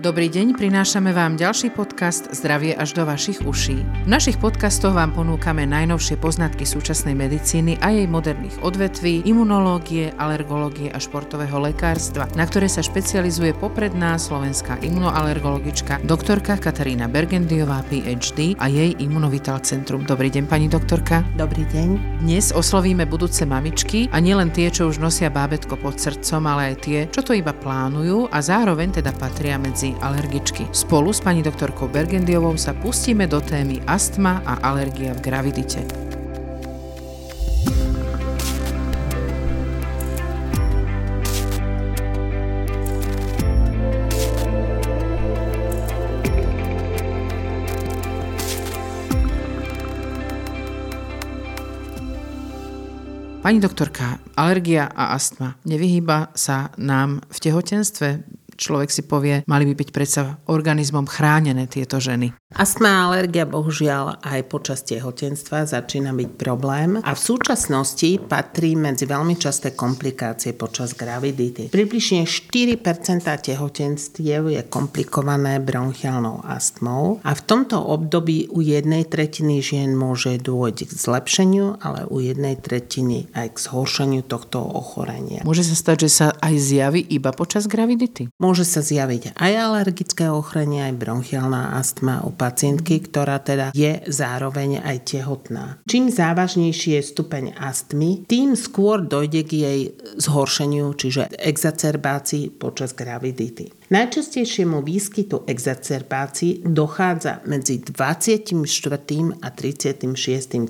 Dobrý deň, prinášame vám ďalší podcast Zdravie až do vašich uší. V našich podcastoch vám ponúkame najnovšie poznatky súčasnej medicíny a jej moderných odvetví, imunológie, alergológie a športového lekárstva, na ktoré sa špecializuje popredná slovenská imunoalergologička doktorka Katarína Bergendiová, PhD a jej Imunovital Centrum. Dobrý deň, pani doktorka. Dobrý deň. Dnes oslovíme budúce mamičky a nielen tie, čo už nosia bábetko pod srdcom, ale aj tie, čo to iba plánujú a zároveň teda patria medzi alergičky. Spolu s pani doktorkou Bergendiovou sa pustíme do témy astma a alergia v gravidite. Pani doktorka, alergia a astma nevyhýba sa nám v tehotenstve? Človek si povie, mali by byť predsa organizmom chránené tieto ženy. Astma a alergia bohužiaľ aj počas tehotenstva začína byť problém a v súčasnosti patrí medzi veľmi časté komplikácie počas gravidity. Približne 4% tehotenstiev je komplikované bronchiálnou astmou a v tomto období u jednej tretiny žien môže dôjsť k zlepšeniu, ale u jednej tretiny aj k zhoršeniu tohto ochorenia. Môže sa stať, že sa aj zjaví iba počas gravidity? Môže sa zjaviť aj alergické ochorenie, aj bronchiálna astma u pacientky, ktorá teda je zároveň aj tehotná. Čím závažnejší je stupeň astmy, tým skôr dojde k jej zhoršeniu, čiže exacerbácii počas gravidity. Najčastejšiemu výskytu exacerbácií dochádza medzi 24. a 36.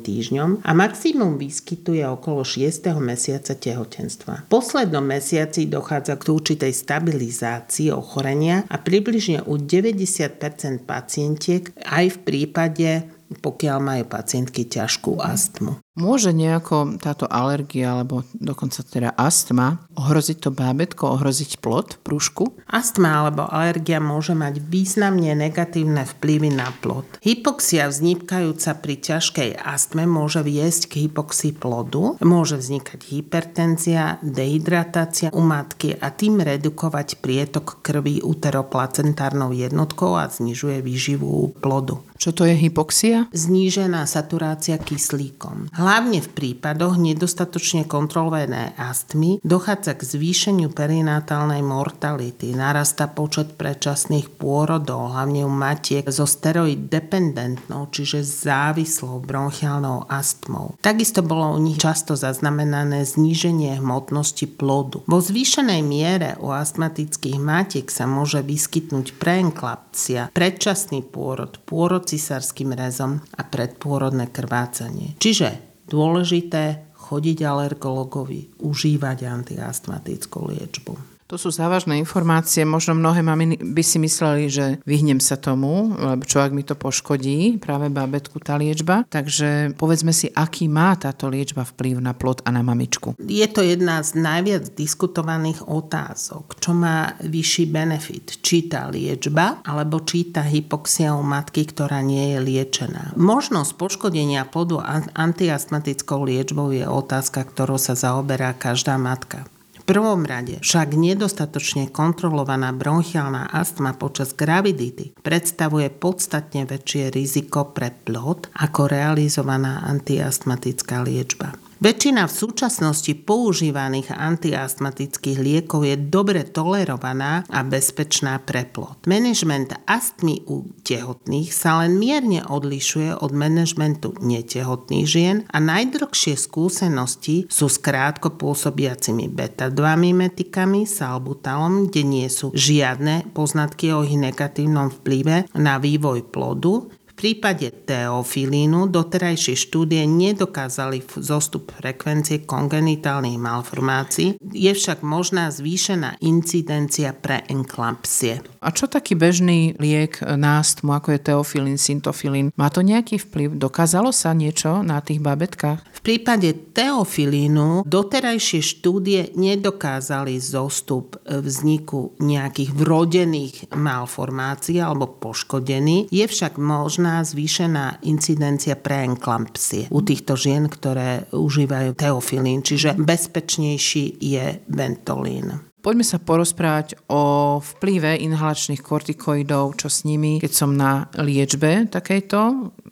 týždňom a maximum výskytu je okolo 6. mesiaca tehotenstva. V poslednom mesiaci dochádza k určitej stabilizácii ochorenia a približne u 90% pacientiek aj v prípade pokiaľ majú pacientky ťažkú astmu. Môže nejako táto alergia alebo dokonca teda astma ohroziť to bábetko, ohroziť plod, prúšku? Astma alebo alergia môže mať významne negatívne vplyvy na plod. Hypoxia vznikajúca pri ťažkej astme môže viesť k hypoxii plodu, môže vznikať hypertenzia, dehydratácia u matky a tým redukovať prietok krvi uteroplacentárnou jednotkou a znižuje výživu plodu. Čo to je hypoxia? Znížená saturácia kyslíkom. Hlavne v prípadoch nedostatočne kontrolované astmy dochádza k zvýšeniu perinatálnej mortality, narasta počet predčasných pôrodov, hlavne u matiek so steroid dependentnou, čiže závislou bronchiálnou astmou. Takisto bolo u nich často zaznamenané zníženie hmotnosti plodu. Vo zvýšenej miere u astmatických matiek sa môže vyskytnúť preenklapsia, predčasný pôrod, pôrod cisárským rezom a predpôrodné krvácanie. Čiže dôležité chodiť alergologovi, užívať antiastmatickú liečbu. To sú závažné informácie. Možno mnohé mami by si mysleli, že vyhnem sa tomu, lebo čo ak mi to poškodí, práve bábetku tá liečba. Takže povedzme si, aký má táto liečba vplyv na plod a na mamičku. Je to jedna z najviac diskutovaných otázok. Čo má vyšší benefit? Či tá liečba, alebo či tá hypoxia u matky, ktorá nie je liečená. Možnosť poškodenia plodu antiastmatickou liečbou je otázka, ktorou sa zaoberá každá matka prvom rade však nedostatočne kontrolovaná bronchiálna astma počas gravidity predstavuje podstatne väčšie riziko pre plod ako realizovaná antiastmatická liečba. Väčšina v súčasnosti používaných antiastmatických liekov je dobre tolerovaná a bezpečná pre plod. Management astmy u tehotných sa len mierne odlišuje od manažmentu netehotných žien a najdlhšie skúsenosti sú s krátko pôsobiacimi beta-2 mimetikami, salbutalom, kde nie sú žiadne poznatky o ich negatívnom vplyve na vývoj plodu, prípade teofilínu doterajšie štúdie nedokázali zostup frekvencie kongenitálnych malformácií, je však možná zvýšená incidencia pre enklampsie. A čo taký bežný liek na astmu, ako je teofilín, syntofilín, má to nejaký vplyv? Dokázalo sa niečo na tých babetkách? V prípade teofilínu doterajšie štúdie nedokázali zostup vzniku nejakých vrodených malformácií alebo poškodení. Je však možná značná zvýšená incidencia preenklampsie u týchto žien, ktoré užívajú teofilín, čiže bezpečnejší je ventolín. Poďme sa porozprávať o vplyve inhalačných kortikoidov, čo s nimi, keď som na liečbe takejto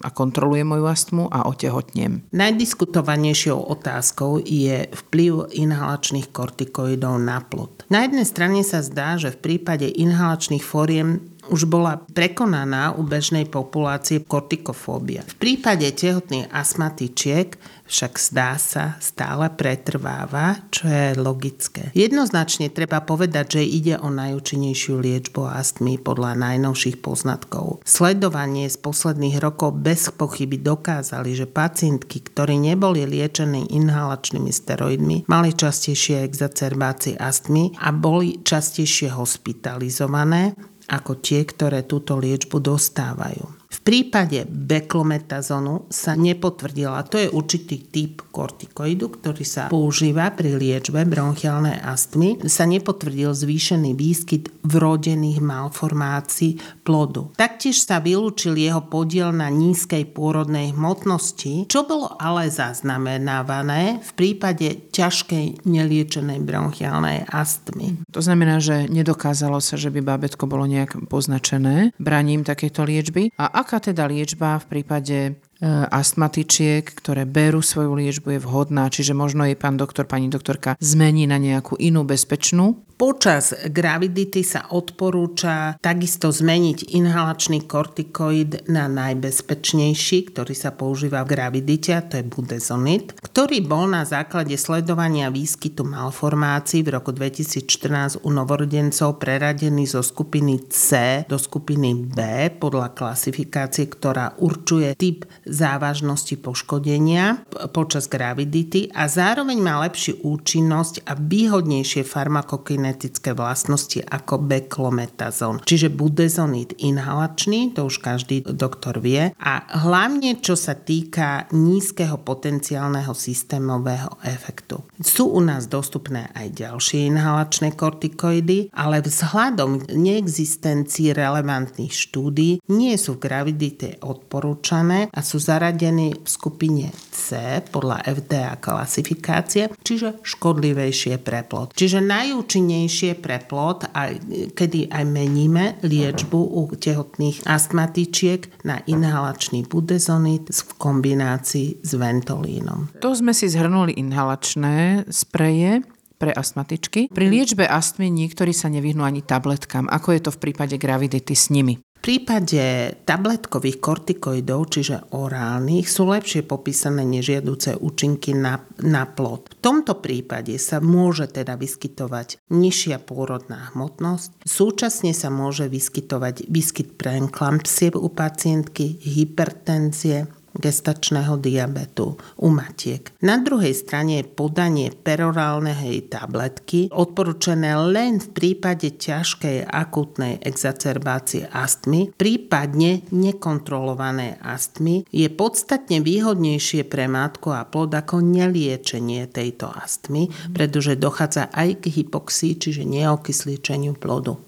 a kontrolujem moju astmu a otehotnem. Najdiskutovanejšou otázkou je vplyv inhalačných kortikoidov na plod. Na jednej strane sa zdá, že v prípade inhalačných fóriem už bola prekonaná u bežnej populácie kortikofóbia. V prípade tehotných astmatičiek však zdá sa stále pretrváva, čo je logické. Jednoznačne treba povedať, že ide o najúčinnejšiu liečbu astmy podľa najnovších poznatkov. Sledovanie z posledných rokov bez pochyby dokázali, že pacientky, ktorí neboli liečení inhalačnými steroidmi, mali častejšie exacerbácie astmy a boli častejšie hospitalizované ako tie, ktoré túto liečbu dostávajú. Prípade beklometazonu sa nepotvrdila, to je určitý typ kortikoidu, ktorý sa používa pri liečbe bronchiálnej astmy, sa nepotvrdil zvýšený výskyt vrodených malformácií plodu. Taktiež sa vylúčil jeho podiel na nízkej pôrodnej hmotnosti, čo bolo ale zaznamenávané v prípade ťažkej neliečenej bronchiálnej astmy. To znamená, že nedokázalo sa, že by bábetko bolo nejak poznačené braním takéto liečby. A aká teda liečba v prípade astmatičiek, ktoré berú svoju liečbu, je vhodná, čiže možno jej pán doktor, pani doktorka zmení na nejakú inú bezpečnú. Počas gravidity sa odporúča takisto zmeniť inhalačný kortikoid na najbezpečnejší, ktorý sa používa v gravidite, a to je budezonid, ktorý bol na základe sledovania výskytu malformácií v roku 2014 u novorodencov preradený zo skupiny C do skupiny B podľa klasifikácie, ktorá určuje typ závažnosti poškodenia počas gravidity a zároveň má lepšiu účinnosť a výhodnejšie farmakokiné genetické vlastnosti ako beklometazón. Čiže budezonid inhalačný, to už každý doktor vie. A hlavne čo sa týka nízkeho potenciálneho systémového efektu. Sú u nás dostupné aj ďalšie inhalačné kortikoidy, ale vzhľadom neexistencii relevantných štúdí nie sú v gravidite odporúčané a sú zaradení v skupine C podľa FDA klasifikácie, čiže škodlivejšie pre plod. Čiže najúčinnejšie pre plod, aj, kedy aj meníme liečbu u tehotných astmatičiek na inhalačný budezonid v kombinácii s ventolínom. To sme si zhrnuli inhalačné spreje pre astmatičky. Pri liečbe astmy niektorí sa nevyhnú ani tabletkám. Ako je to v prípade gravidity s nimi? V prípade tabletkových kortikoidov, čiže orálnych, sú lepšie popísané nežiaduce účinky na, na plod. V tomto prípade sa môže teda vyskytovať nižšia pôrodná hmotnosť, súčasne sa môže vyskytovať výskyt preeklampsie u pacientky, hypertenzie, gestačného diabetu u matiek. Na druhej strane je podanie perorálnej tabletky odporúčané len v prípade ťažkej akutnej exacerbácie astmy, prípadne nekontrolované astmy je podstatne výhodnejšie pre matku a plod ako neliečenie tejto astmy, pretože dochádza aj k hypoxii, čiže neokysličeniu plodu.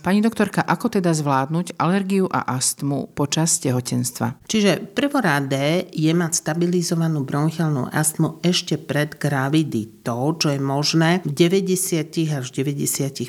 Pani doktorka, ako teda zvládnuť alergiu a astmu počas tehotenstva? Čiže prvoradé je mať stabilizovanú bronchiálnu astmu ešte pred graviditou, čo je možné v 90 až 95%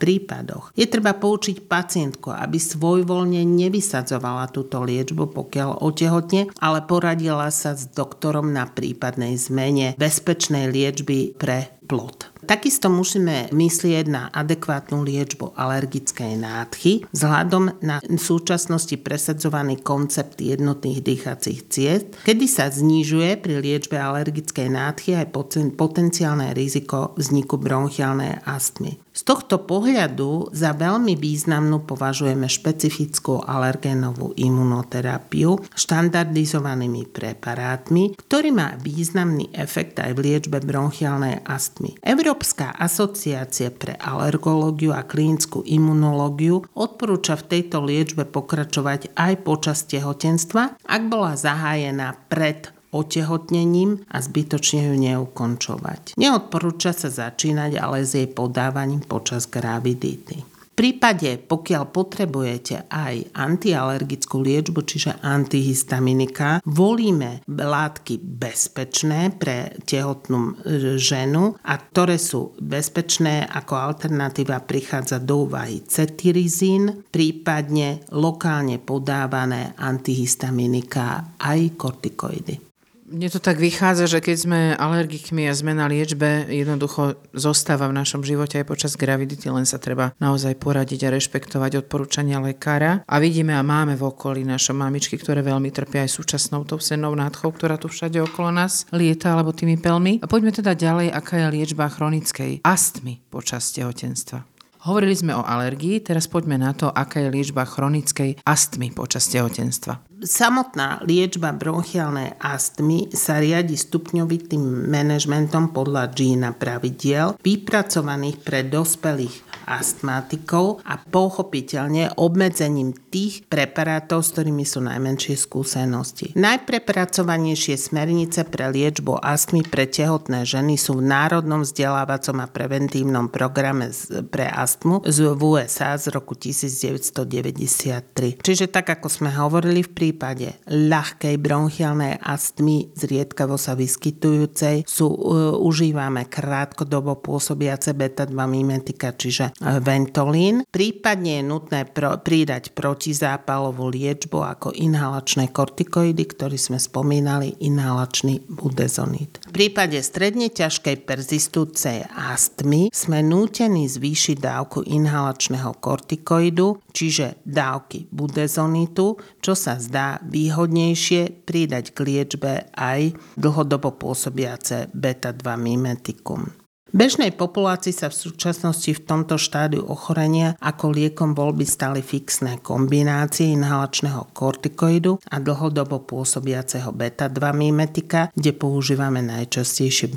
prípadoch. Je treba poučiť pacientku, aby svojvoľne nevysadzovala túto liečbu, pokiaľ otehotne, ale poradila sa s doktorom na prípadnej zmene bezpečnej liečby pre plod. Takisto musíme myslieť na adekvátnu liečbu alergickej nádchy vzhľadom na v súčasnosti presadzovaný koncept jednotných dýchacích ciest, kedy sa znižuje pri liečbe alergickej nádchy aj potenciálne riziko vzniku bronchiálnej astmy. Z tohto pohľadu za veľmi významnú považujeme špecifickú alergénovú imunoterapiu štandardizovanými preparátmi, ktorý má významný efekt aj v liečbe bronchiálnej astmy. Európska asociácia pre alergológiu a klinickú imunológiu odporúča v tejto liečbe pokračovať aj počas tehotenstva, ak bola zahájená pred otehotnením a zbytočne ju neukončovať. Neodporúča sa začínať ale s jej podávaním počas gravidity. prípade, pokiaľ potrebujete aj antialergickú liečbu, čiže antihistaminika, volíme látky bezpečné pre tehotnú ženu a ktoré sú bezpečné ako alternatíva prichádza do úvahy cetirizín, prípadne lokálne podávané antihistaminika aj kortikoidy. Mne to tak vychádza, že keď sme alergikmi a sme na liečbe, jednoducho zostáva v našom živote aj počas gravidity, len sa treba naozaj poradiť a rešpektovať odporúčania lekára. A vidíme a máme v okolí naše mamičky, ktoré veľmi trpia aj súčasnou tou sennou nádchou, ktorá tu všade okolo nás lieta, alebo tými pelmi. A poďme teda ďalej, aká je liečba chronickej astmy počas tehotenstva. Hovorili sme o alergii, teraz poďme na to, aká je liečba chronickej astmy počas tehotenstva. Samotná liečba bronchiálnej astmy sa riadi stupňovitým manažmentom podľa Gina pravidiel, vypracovaných pre dospelých astmatikov a pochopiteľne obmedzením tých preparátov, s ktorými sú najmenšie skúsenosti. Najprepracovanejšie smernice pre liečbu astmy pre tehotné ženy sú v Národnom vzdelávacom a preventívnom programe pre astmu z USA z roku 1993. Čiže tak, ako sme hovorili v prípade ľahkej bronchiálnej astmy zriedkavo sa vyskytujúcej, sú, uh, užívame krátkodobo pôsobiace beta-2 mimetika, čiže Ventolín. Prípadne je nutné pro, pridať protizápalovú liečbu ako inhalačné kortikoidy, ktorý sme spomínali, inhalačný budezonid. V prípade stredne ťažkej persistúcej astmy sme nútení zvýšiť dávku inhalačného kortikoidu, čiže dávky budezonitu, čo sa zdá výhodnejšie pridať k liečbe aj dlhodobo pôsobiace beta-2 mimetikum bežnej populácii sa v súčasnosti v tomto štádiu ochorenia ako liekom voľby stali fixné kombinácie inhalačného kortikoidu a dlhodobo pôsobiaceho beta-2 mimetika, kde používame najčastejšie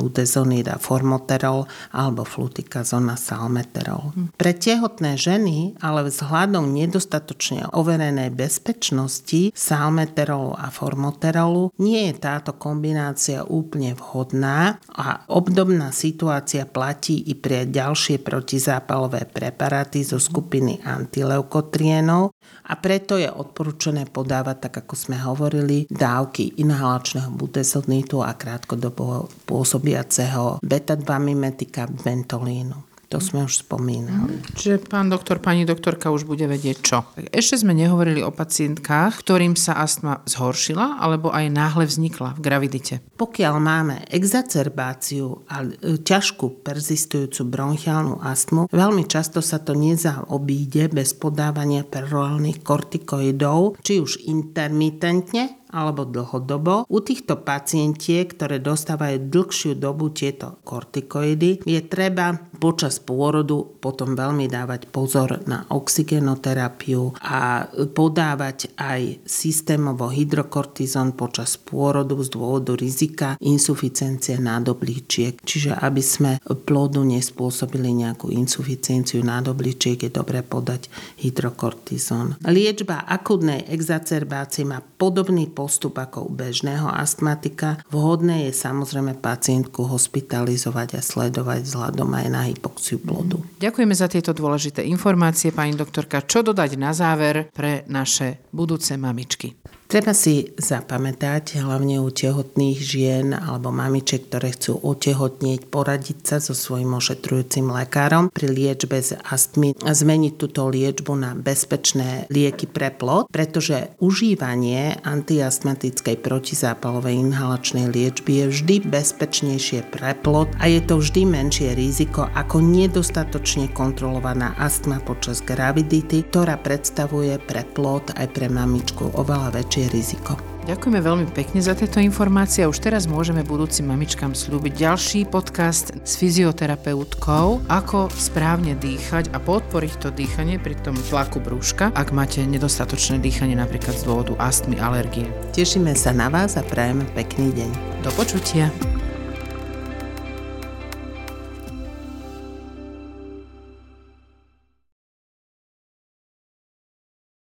a formoterol alebo flutikazona salmeterol. Pre tehotné ženy ale vzhľadom nedostatočne overenej bezpečnosti salmeterolu a formoterolu nie je táto kombinácia úplne vhodná a obdobná situácia platí i pre ďalšie protizápalové preparáty zo skupiny antileukotrienov a preto je odporúčané podávať, tak ako sme hovorili, dávky inhalačného budesodnitu a krátkodobo pôsobiaceho beta-2 mimetika ventolínu. To sme už spomínali. Čiže pán doktor, pani doktorka už bude vedieť čo. Ešte sme nehovorili o pacientkách, ktorým sa astma zhoršila alebo aj náhle vznikla v gravidite. Pokiaľ máme exacerbáciu a e, ťažkú persistujúcu bronchiálnu astmu, veľmi často sa to nezaobíde bez podávania perorálnych kortikoidov, či už intermitentne, alebo dlhodobo. U týchto pacientiek, ktoré dostávajú dlhšiu dobu tieto kortikoidy, je treba počas pôrodu potom veľmi dávať pozor na oxigenoterapiu a podávať aj systémovo hydrokortizon počas pôrodu z dôvodu rizika insuficiencie nádobličiek. Čiže aby sme plodu nespôsobili nejakú insuficienciu nádobličiek, je dobre podať hydrokortizon. Liečba akutnej exacerbácie má podobný postup ako u bežného astmatika. Vhodné je samozrejme pacientku hospitalizovať a sledovať vzhľadom aj na hypoxiu plodu. Ďakujeme za tieto dôležité informácie, pani doktorka. Čo dodať na záver pre naše budúce mamičky? Treba si zapamätať, hlavne u tehotných žien alebo mamiček, ktoré chcú otehotnieť, poradiť sa so svojím ošetrujúcim lekárom pri liečbe z astmy a zmeniť túto liečbu na bezpečné lieky pre plod, pretože užívanie antiastmatickej protizápalovej inhalačnej liečby je vždy bezpečnejšie pre plod a je to vždy menšie riziko ako nedostatočne kontrolovaná astma počas gravidity, ktorá predstavuje pre plod aj pre mamičku oveľa väčšie väčšie riziko. Ďakujeme veľmi pekne za tieto informácie už teraz môžeme budúcim mamičkám slúbiť ďalší podcast s fyzioterapeutkou, ako správne dýchať a podporiť to dýchanie pri tom tlaku brúška, ak máte nedostatočné dýchanie napríklad z dôvodu astmy, alergie. Tešíme sa na vás a prajeme pekný deň. Do počutia.